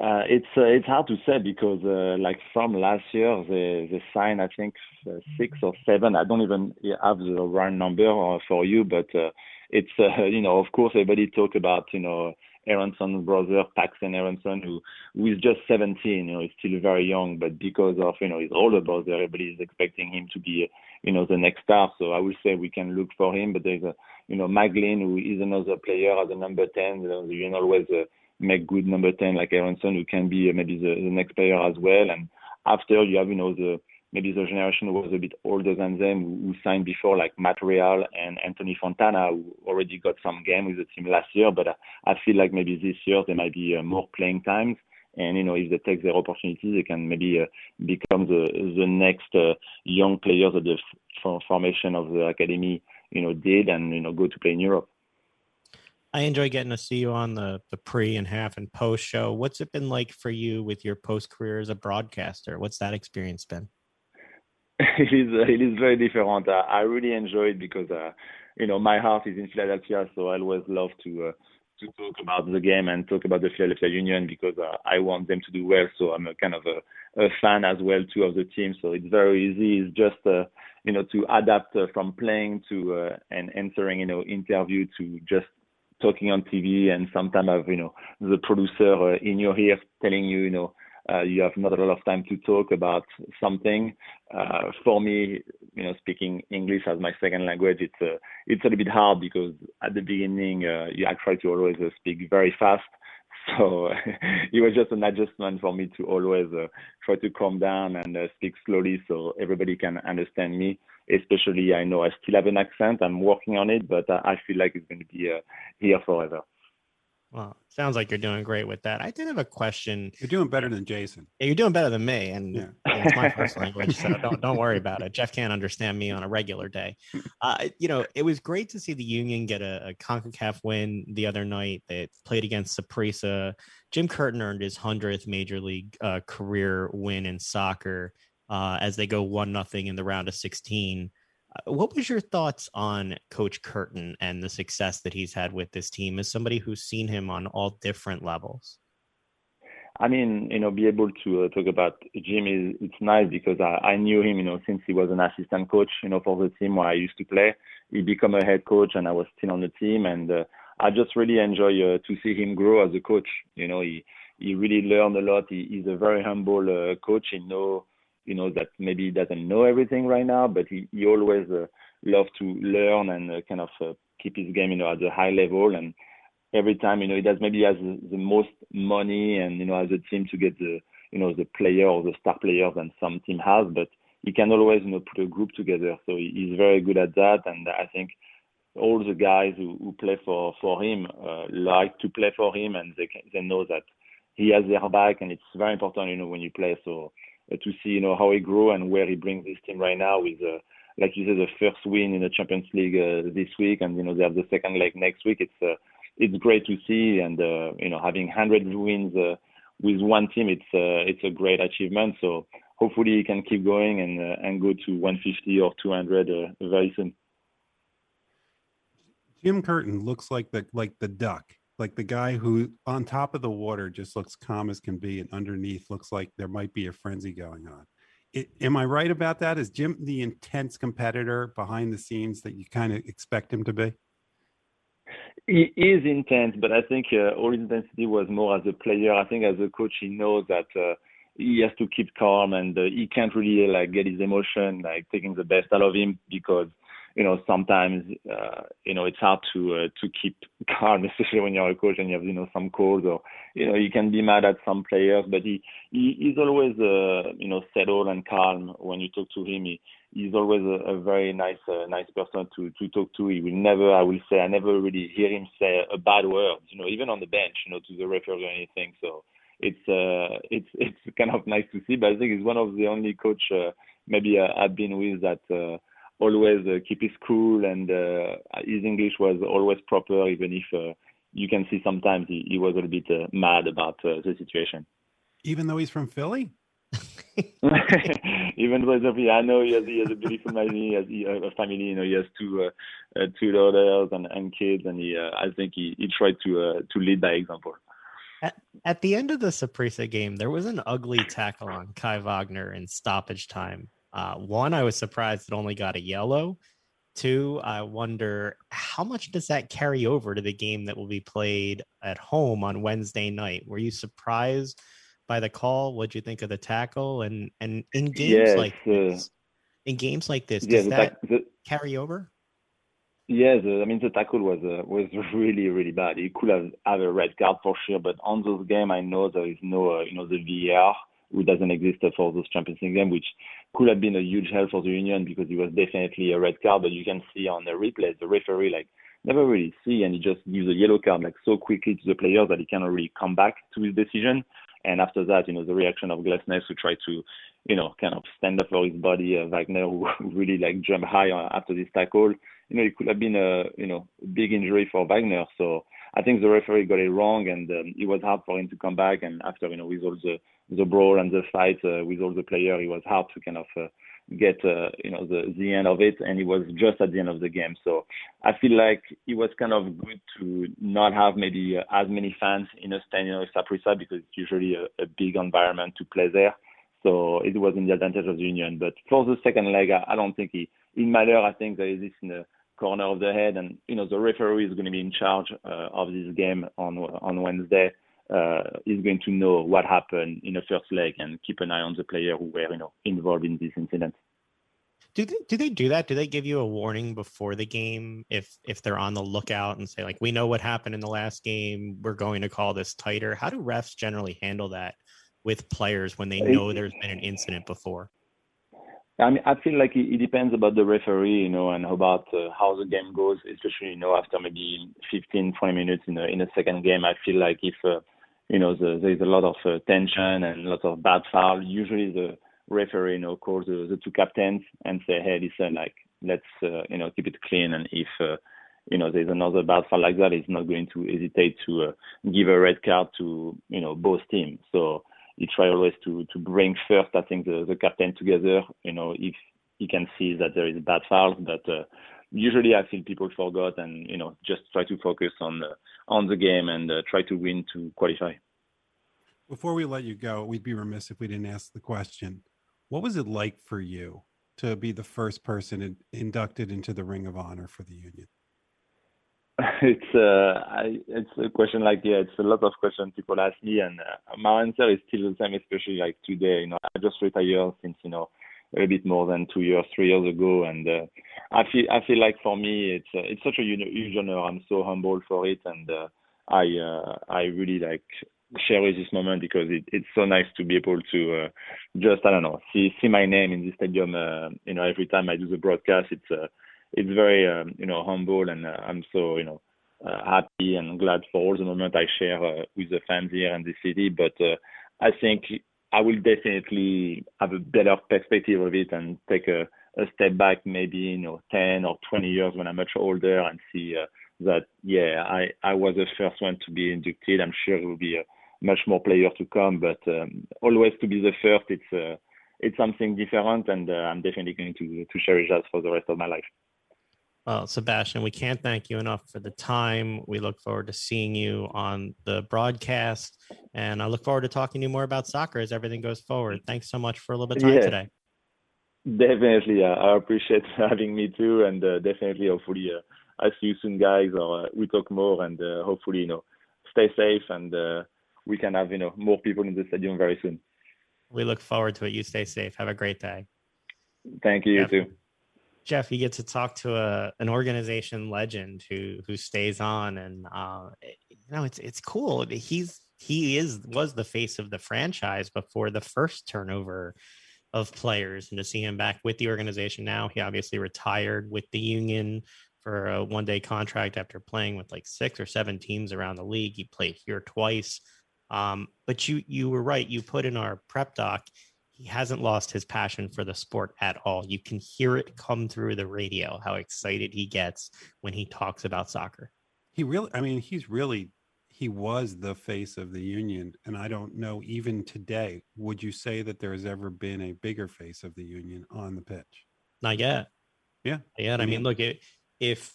Uh, it's uh, it's hard to say because uh, like from last year they they signed I think uh, six or seven. I don't even have the round number uh, for you, but uh, it's you know of course everybody talk about you know Aaronson's brother, Paxton Aaronson, who who is just 17. You know, he's still very young, but because of you know his older brother, everybody is expecting him to be you know the next star. So I would say we can look for him. But there's a you know McGlynn, who is another player as a number 10. You know, you can always make good number 10 like Aaronson, who can be uh, maybe the, the next player as well. And after you have you know the maybe the generation who was a bit older than them who, signed before, like Matt Real and Anthony Fontana, who already got some game with the team last year. But I, I feel like maybe this year there might be uh, more playing times. And you know, if they take their opportunity, they can maybe uh, become the the next uh, young players that the f- formation of the academy, you know, did, and you know, go to play in Europe. I enjoy getting to see you on the the pre and half and post show. What's it been like for you with your post career as a broadcaster? What's that experience been? it is it is very different. Uh, I really enjoy it because uh, you know my heart is in Philadelphia, so I always love to uh, to talk about the game and talk about the Philadelphia Union because uh, I want them to do well. So I'm a kind of a, a fan as well too of the team. So it's very easy. It's just uh, you know to adapt uh, from playing to uh, and answering you know interview to just talking on TV and sometimes I have you know the producer uh, in your ear telling you you know uh, you have not a lot of time to talk about something. Uh, for me, you know, speaking English as my second language, it's a, uh, it's a little bit hard because at the beginning, uh, I try to always uh, speak very fast. So it was just an adjustment for me to always try to calm down and speak slowly so everybody can understand me. Especially, I know I still have an accent. I'm working on it, but I feel like it's going to be uh, here forever. Well, sounds like you're doing great with that. I did have a question. You're doing better than Jason. Yeah, you're doing better than me, and yeah. it's my first language, so don't don't worry about it. Jeff can't understand me on a regular day. Uh, you know, it was great to see the Union get a, a Concacaf win the other night. They played against Saprissa. Jim Curtin earned his hundredth major league uh, career win in soccer uh, as they go one nothing in the round of 16. Uh, what was your thoughts on Coach Curtin and the success that he's had with this team as somebody who's seen him on all different levels? I mean, you know, be able to uh, talk about Jim is it's nice because I, I knew him, you know, since he was an assistant coach, you know, for the team where I used to play. He became a head coach, and I was still on the team, and uh, I just really enjoy uh, to see him grow as a coach. You know, he he really learned a lot. He, he's a very humble uh, coach. He know you know that maybe he doesn't know everything right now, but he he always uh, loves to learn and uh, kind of uh, keep his game you know at a high level. And every time. You know, he does maybe has the, most money and you know as a team to get the you know the player or the star player than some team has, but he can always you know put a group together. So he's very good at that, and I think all the guys who, who play for for him uh, like to play for him, and they can, they know that he has their back, and it's very important, you know, when you play. So to see, you know, how he grew and where he brings this team right now with, uh, like you said, the first win in the Champions League uh, this week, and you know they have the second leg next week. It's uh, it's great to see, and uh, you know having 100 wins uh, with one team, it's uh, it's a great achievement. So hopefully he can keep going and uh, and go to 150 or 200 uh, very soon. Jim Curtin looks like the like the duck, like the guy who on top of the water just looks calm as can be, and underneath looks like there might be a frenzy going on. It, am I right about that? Is Jim the intense competitor behind the scenes that you kind of expect him to be? He is intense, but I think uh, all intensity was more as a player. I think as a coach, he knows that uh, he has to keep calm and uh, he can't really like get his emotion like taking the best out of him because you know sometimes uh, you know it's hard to uh, to keep calm, especially when you're a coach and you have you know some calls or you know you can be mad at some players, but he, he he's always uh, you know settled and calm when you talk to him. He, he's always a, a very nice uh, nice person to to talk to. He will never, I will say, I never really hear him say a bad word, you know, even on the bench, you know, to the referee or anything. So it's uh it's it's kind of nice to see. But I think he's one of the only coach uh, maybe uh, I've been with that. Uh, always uh, keep his cool and uh, his English was always proper, even if uh, you can see sometimes he, he was a little bit uh, mad about uh, the situation. Even though he's from Philly? even though he's from Philly, I know he has, he has a beautiful family, he has he, a family, you know, he has two uh, two daughters and, and kids, and he, I think he, he tried to to lead by example. At, at the end of the Saprissa game, there was an ugly tackle on Kai Wagner in stoppage time uh, one, I was surprised it only got a yellow. Two, I wonder how much does that carry over to the game that will be played at home on Wednesday night? Were you surprised by the call? What'd you think of the tackle? And and in games yes, like uh, this, in games like this, does that the, carry over? Yes, I mean the tackle was uh, was really really bad. He could have had a red card for sure, but on those game I know there is no uh, you know the VAR who doesn't exist for those Champions League games, which could have been a huge help for the Union because it was definitely a red card. But you can see on the replay, the referee like never really see, and he just gives a yellow card like so quickly to the player that he cannot really come back to his decision. And after that, you know, the reaction of Glesnes who tried to, you know, kind of stand up for his body, uh, Wagner who really like jump high after this tackle. You know, it could have been a, you know, big injury for Wagner. So I think the referee got it wrong, and um, it was hard for him to come back. And after, you know, with all the the brawl and the fight uh, with all the players, it was hard to kind of uh, get uh, you know the the end of it, and it was just at the end of the game. So I feel like it was kind of good to not have maybe as many fans in a stadium of Saprissa because it's usually a, a big environment to play there. So it was in the advantage of the Union. But for the second leg, I, I don't think he in Malher. I think there is this in the corner of the head, and you know the referee is going to be in charge uh, of this game on on Wednesday is going to know what happened in the first leg and keep an eye on the player who were you know involved in this incident. Do they, do they do that? Do they give you a warning before the game if if they're on the lookout and say like we know what happened in the last game, we're going to call this tighter? How do refs generally handle that with players when they know there's been an incident before? I mean, I feel like it, it depends about the referee, you know, and about uh, how the game goes. Especially, you know, after maybe 15, 20 minutes in a in a second game, I feel like if uh, you know, the, there's a lot of uh, tension and lots of bad foul. Usually the referee, you know, calls the, the two captains and say, hey, listen, like, let's, uh, you know, keep it clean. And if, uh, you know, there's another bad foul like that, he's not going to hesitate to uh, give a red card to, you know, both teams. So he try always to, to bring first, I think, the, the captain together, you know, if he can see that there is bad fouls, but uh, usually I think people forgot and you know just try to focus on the on the game and uh, try to win to qualify. Before we let you go, we'd be remiss if we didn't ask the question: What was it like for you to be the first person in, inducted into the Ring of Honor for the Union? It's uh, I, it's a question like yeah, it's a lot of questions people ask me, and uh, my answer is still the same, especially like today. You know, I just retired since you know a bit more than two years, three years ago, and uh, I feel I feel like for me it's uh, it's such a huge honor. I'm so humble for it, and uh, I uh, I really like cherish this moment because it, it's so nice to be able to uh, just I don't know see see my name in the stadium. Uh, you know, every time I do the broadcast, it's uh, it's very um, you know humble and uh, I'm so you know uh, happy and glad for all the moment I share uh, with the fans here in the city. But uh, I think I will definitely have a better perspective of it and take a, a step back, maybe you know 10 or 20 years when I'm much older and see uh, that yeah I I was the first one to be inducted. I'm sure it will be a much more players to come, but um, always to be the first, it's uh, it's something different, and uh, I'm definitely going to to cherish that for the rest of my life. Well, Sebastien, we can't thank you enough for the time. We look forward to seeing you on the broadcast, and I look forward to talking to you more about soccer as everything goes forward. Thanks so much for a little bit of time yeah, today. Definitely, uh, I appreciate having me too, and uh, definitely, hopefully, uh, I see you soon, guys, or uh, we talk more, and uh, hopefully, you know, stay safe and we can have you know more people in the stadium very soon. We look forward to it. You stay safe. Have a great day. Thank you. You too. Jeff, you get to talk to a an organization legend who who stays on, and uh, you know it's it's cool. He's he is was the face of the franchise before the first turnover of players, and to see him back with the organization now, he obviously retired with the union for a one day contract after playing with like six or seven teams around the league. He played here twice. Um, but you you were right. You put in our prep doc. He hasn't lost his passion for the sport at all. You can hear it come through the radio how excited he gets when he talks about soccer. He really, I mean, he's really he was the face of the union, and I don't know even today. Would you say that there has ever been a bigger face of the union on the pitch? Not yet. Yeah. Yet. I mean, look, if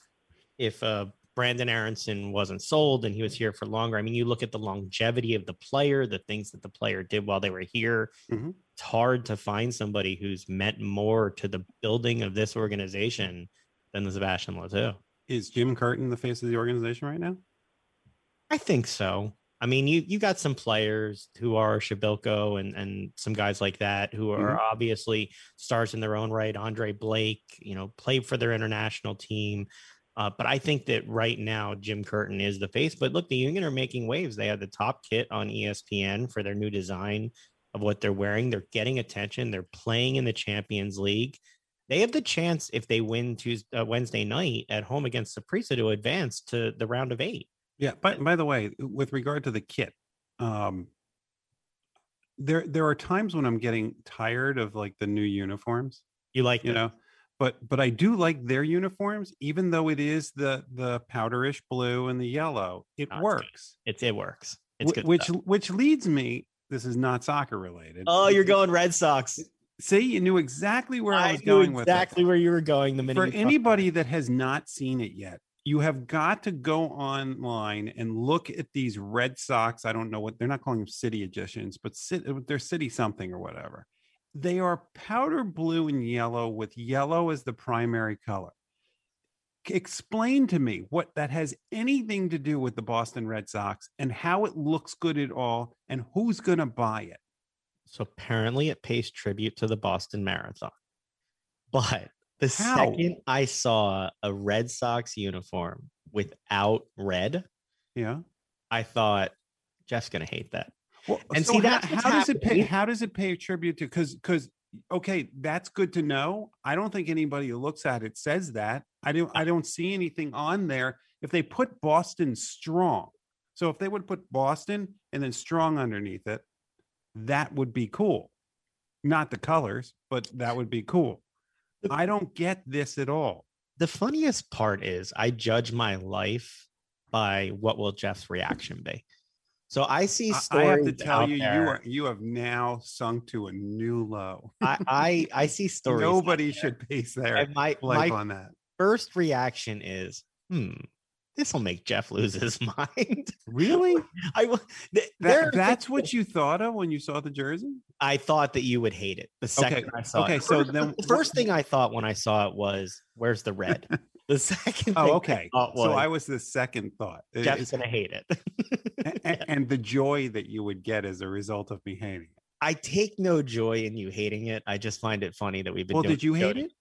if uh, Brenden Aaronson wasn't sold and he was here for longer. I mean, you look at the longevity of the player, the things that the player did while they were here. Mm-hmm. It's hard to find somebody who's meant more to the building of this organization than the Sebastien Le Toux. Is Jim Curtin the face of the organization right now? I think so. I mean, you you got some players who are Przybylko and and some guys like that who are mm-hmm. obviously stars in their own right. Andre Blake, you know, played for their international team. Uh, but I think that right now Jim Curtin is the face. But look, the Union are making waves. They have the top kit on ESPN for their new design of what they're wearing. They're getting attention. They're playing in the Champions League. They have the chance if they win Tuesday, uh, Wednesday night at home against Saprissa to advance to the round of eight. Yeah. By by the way, with regard to the kit, um, there there are times when I'm getting tired of like the new uniforms. You like, you them. know, but but I do like their uniforms, even though it is the the powderish blue and the yellow. It oh, works. It's it works. It's good which stuff. which leads me. This is not soccer related. Oh, you're going Red Sox. See, you knew exactly where I, I was going with exactly where you were going. The minute for anybody that has not seen it yet, you have got to go online and look at these Red Sox. I don't know what they're not calling them city editions, but sit they're city something or whatever they are powder blue and yellow with yellow as the primary color. Explain to me what that has anything to do with the Boston Red Sox and how it looks good at all and who's going to buy it. So apparently it pays tribute to the Boston Marathon. But the how? second I saw a Red Sox uniform without red, yeah, I thought Jeff's going to hate that. Well, and so see that how, how does it pay? How does it pay tribute to? Because because okay, that's good to know. I don't think anybody who looks at it says that. I don't. I don't see anything on there. If they put Boston strong, so if they would put Boston and then strong underneath it, that would be cool. Not the colors, but that would be cool. I don't get this at all. The funniest part is I judge my life by what will Jeff's reaction be. So I see stories. I have to tell you, there. you are you have now sunk to a new low. I, I, I see stories. Nobody should base their my, life my on that. First reaction is, hmm, this will make Jeff lose his mind. Really? I th- that, that's what you thought of when you saw the jersey. I thought that you would hate it the second okay. I saw okay, it. Okay, so then the first thing I thought when I saw it was, "Where's the red?" The second. Oh, okay. I so I was the second thought. Jeff's gonna hate it. and, and the joy that you would get as a result of me hating it. I take no joy in you hating it. I just find it funny that we've been. Well, did you hate it?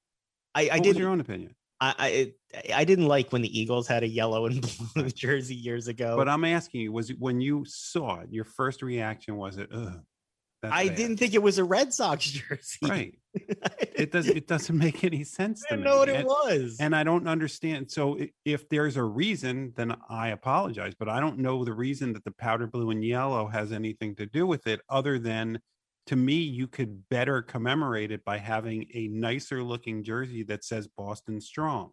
I, I did. your own opinion? I, I I didn't like when the Eagles had a yellow and blue jersey years ago. But I'm asking you, was when you saw it, your first reaction was it? Ugh, I bad. didn't think it was a Red Sox jersey. Right. it does. It doesn't make any sense. I don't know what and, it was, and I don't understand. So if there's a reason, then I apologize. But I don't know the reason that the powder blue and yellow has anything to do with it, other than to me, you could better commemorate it by having a nicer looking jersey that says Boston Strong.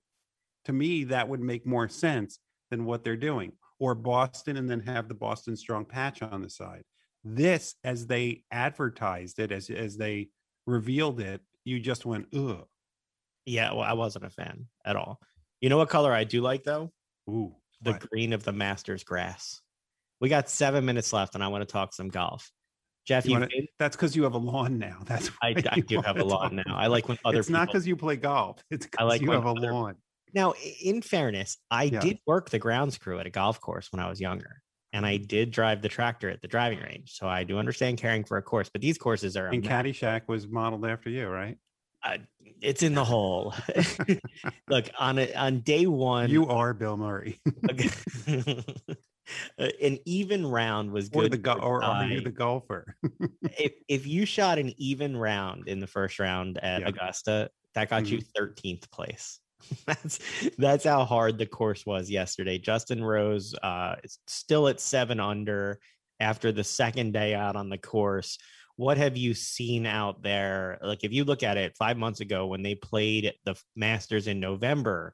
To me, that would make more sense than what they're doing. Or Boston and then have the Boston Strong patch on the side. This, as they advertised it, as as they revealed it, you just went, ugh. Yeah, well, I wasn't a fan at all. You know what color I do like though? Ooh, the what? green of the Masters grass. We got seven minutes left, and I want to talk some golf. Jeff, you, you wanna, that's because you have a lawn now. That's I, I do have a lawn now. I like when other. People it's people, not because you play golf. It's because like you have a lawn. Now, in fairness, I yeah. did work the grounds crew at a golf course when I was younger, and I did drive the tractor at the driving range. So I do understand caring for a course, but these courses are. And Caddyshack was modeled after you, right? Uh, it's in the hole. Look on it on day one. You are Bill Murray. an even round was good. Or, the go- or are you the golfer? if if you shot an even round in the first round at yeah. Augusta, that got mm-hmm. you 13th place. that's that's how hard the course was yesterday. Justin Rose uh is still at seven under after the second day out on the course. What have you seen out there? Like if you look at it five months ago when they played the Masters in November,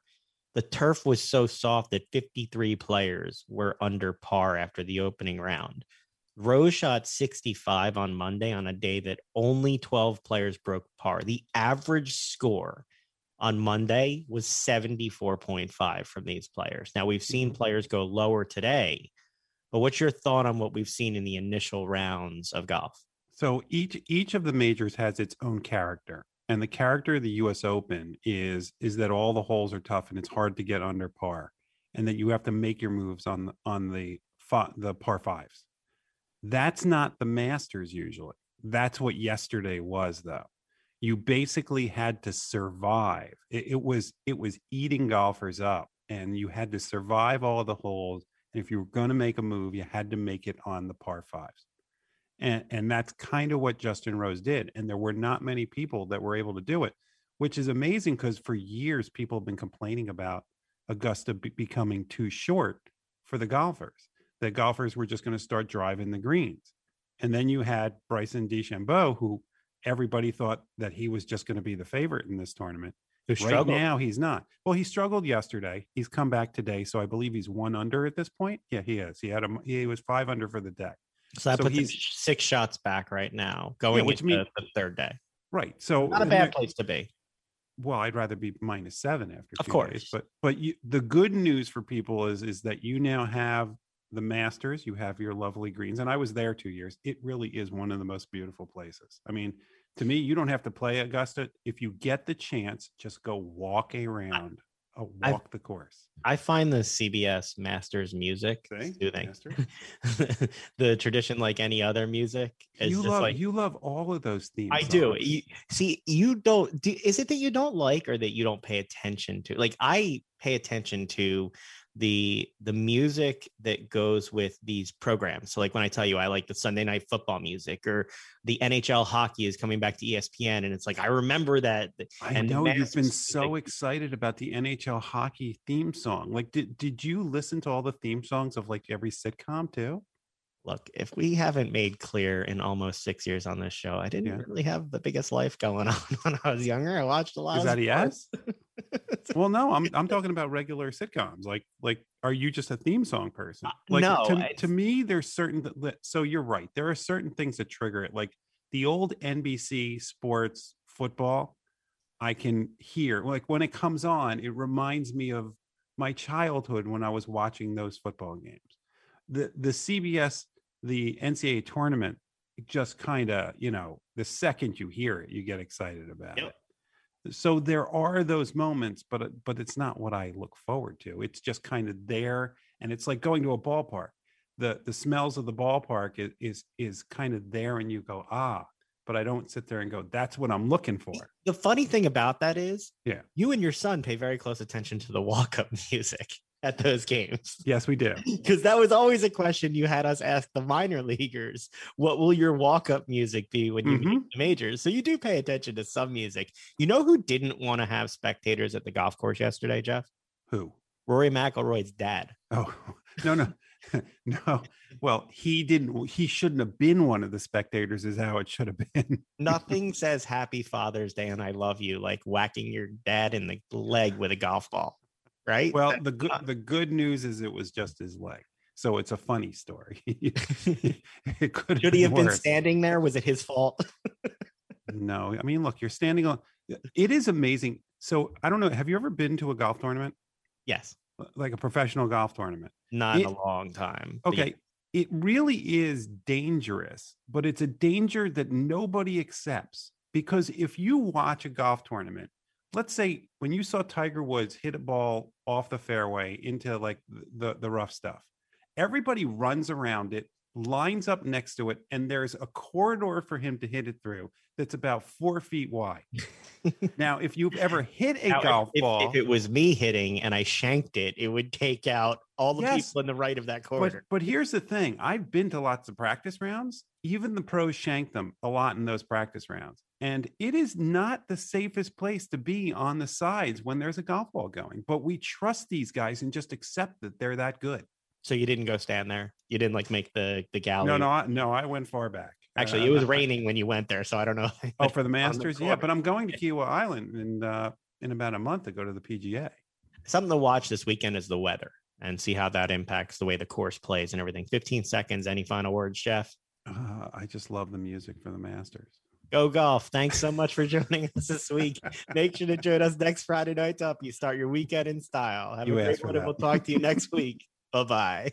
the turf was so soft that 53 players were under par after the opening round. Rose shot 65 on Monday on a day that only 12 players broke par. The average score on Monday was 74.5 from these players. Now we've seen mm-hmm. players go lower today, but what's your thought on what we've seen in the initial rounds of golf? So each each of the majors has its own character and the character of the US Open is is that all the holes are tough and it's hard to get under par and that you have to make your moves on the, on the the par fives. That's not the Masters usually. That's what yesterday was though. You basically had to survive. It, it was it was eating golfers up and you had to survive all the holes and if you were going to make a move you had to make it on the par fives and, and that's kind of what Justin Rose did. And there were not many people that were able to do it, which is amazing because for years people have been complaining about Augusta be- becoming too short for the golfers. The golfers were just going to start driving the greens. And then you had Bryson DeChambeau, who everybody thought that he was just going to be the favorite in this tournament. Right now, he's not. Well, he struggled yesterday. He's come back today, so I believe he's one under at this point. Yeah, he is. He had a he was five under for the day. So that so puts six shots back right now, going yeah, which means the third day. Right. So not a bad place to be. Well, I'd rather be minus seven after of course. Days, but but you, the good news for people is is that you now have the Masters. You have your lovely greens, and I was there two years. It really is one of the most beautiful places. I mean, to me, you don't have to play Augusta. If you get the chance, just go walk around uh, a walk I, the course. I find the CBS Masters music See? soothing. the tradition, like any other music, you love like, you love all of those themes. I do. You, see, you don't. Do, is it that you don't like, or that you don't pay attention to? Like I pay attention to the the music that goes with these programs. So like when I tell you I like the Sunday night football music or the NHL hockey is coming back to ESPN and it's like I remember that I know you've been so like, excited about the NHL hockey theme song. Like did did you listen to all the theme songs of like every sitcom too? Look, if we haven't made clear in almost six years on this show, I didn't yeah. really have the biggest life going on when I was younger. I watched a lot. Is that yes? well, no, I'm I'm talking about regular sitcoms. Like like, are you just a theme song person? Uh, like, no. To, to me, there's certain that. So you're right. There are certain things that trigger it. Like the old NBC sports football, I can hear. Like when it comes on, it reminds me of my childhood when I was watching those football games. The the CBS the NCAA tournament just kind of, you know, the second you hear it, you get excited about yep. it. So there are those moments, but but it's not what I look forward to. It's just kind of there, and it's like going to a ballpark. the The smells of the ballpark is is, is kind of there, and you go ah. but I don't sit there and go, "That's what I'm looking for." The funny thing about that is, yeah, you and your son pay very close attention to the walk-up music at those games. Yes, we do. Because that was always a question you had us ask the minor leaguers. What will your walk-up music be when you mm-hmm. meet the majors? So you do pay attention to some music. You know who didn't want to have spectators at the golf course yesterday, Jeff? Who? Rory McIlroy's dad. Oh no, no. no. Well, he didn't he shouldn't have been one of the spectators is how it should have been. Nothing says happy Father's Day and I love you like whacking your dad in the leg with a golf ball right? Well, the good the good news is it was just his leg. So it's a funny story. it could Should he have worse. been standing there? Was it his fault? no. I mean, look, you're standing on it is amazing. So I don't know. Have you ever been to a golf tournament? Yes. Like a professional golf tournament? Not it, in a long time. Okay. It really is dangerous, but it's a danger that nobody accepts because if you watch a golf tournament let's say when you saw Tiger Woods hit a ball off the fairway into like the the rough stuff, everybody runs around it, lines up next to it, and there's a corridor for him to hit it through that's about four feet wide. now, if you've ever hit a now, golf if, ball, if it was me hitting and I shanked it, it would take out all the yes, people in the right of that corridor. But, but here's the thing: I've been to lots of practice rounds. Even the pros shank them a lot in those practice rounds. And it is not the safest place to be on the sides when there's a golf ball going. But we trust these guys and just accept that they're that good. So you didn't go stand there. You didn't like make the the gallery. No, no, I, no. I went far back. Actually, uh, it was raining when you went there, so I don't know. oh, for the Masters, the yeah. But I'm going to Kiawah Island in uh, in about a month to go to the PGA. Something to watch this weekend is the weather and see how that impacts the way the course plays and everything. 15 seconds. Any final words, Jeff? Uh, I just love the music for the Masters. Go golf. Thanks so much for joining us this week. Make sure to join us next Friday night to up. You start your weekend in style. Have you a great one, and we'll talk to you next week. Bye bye.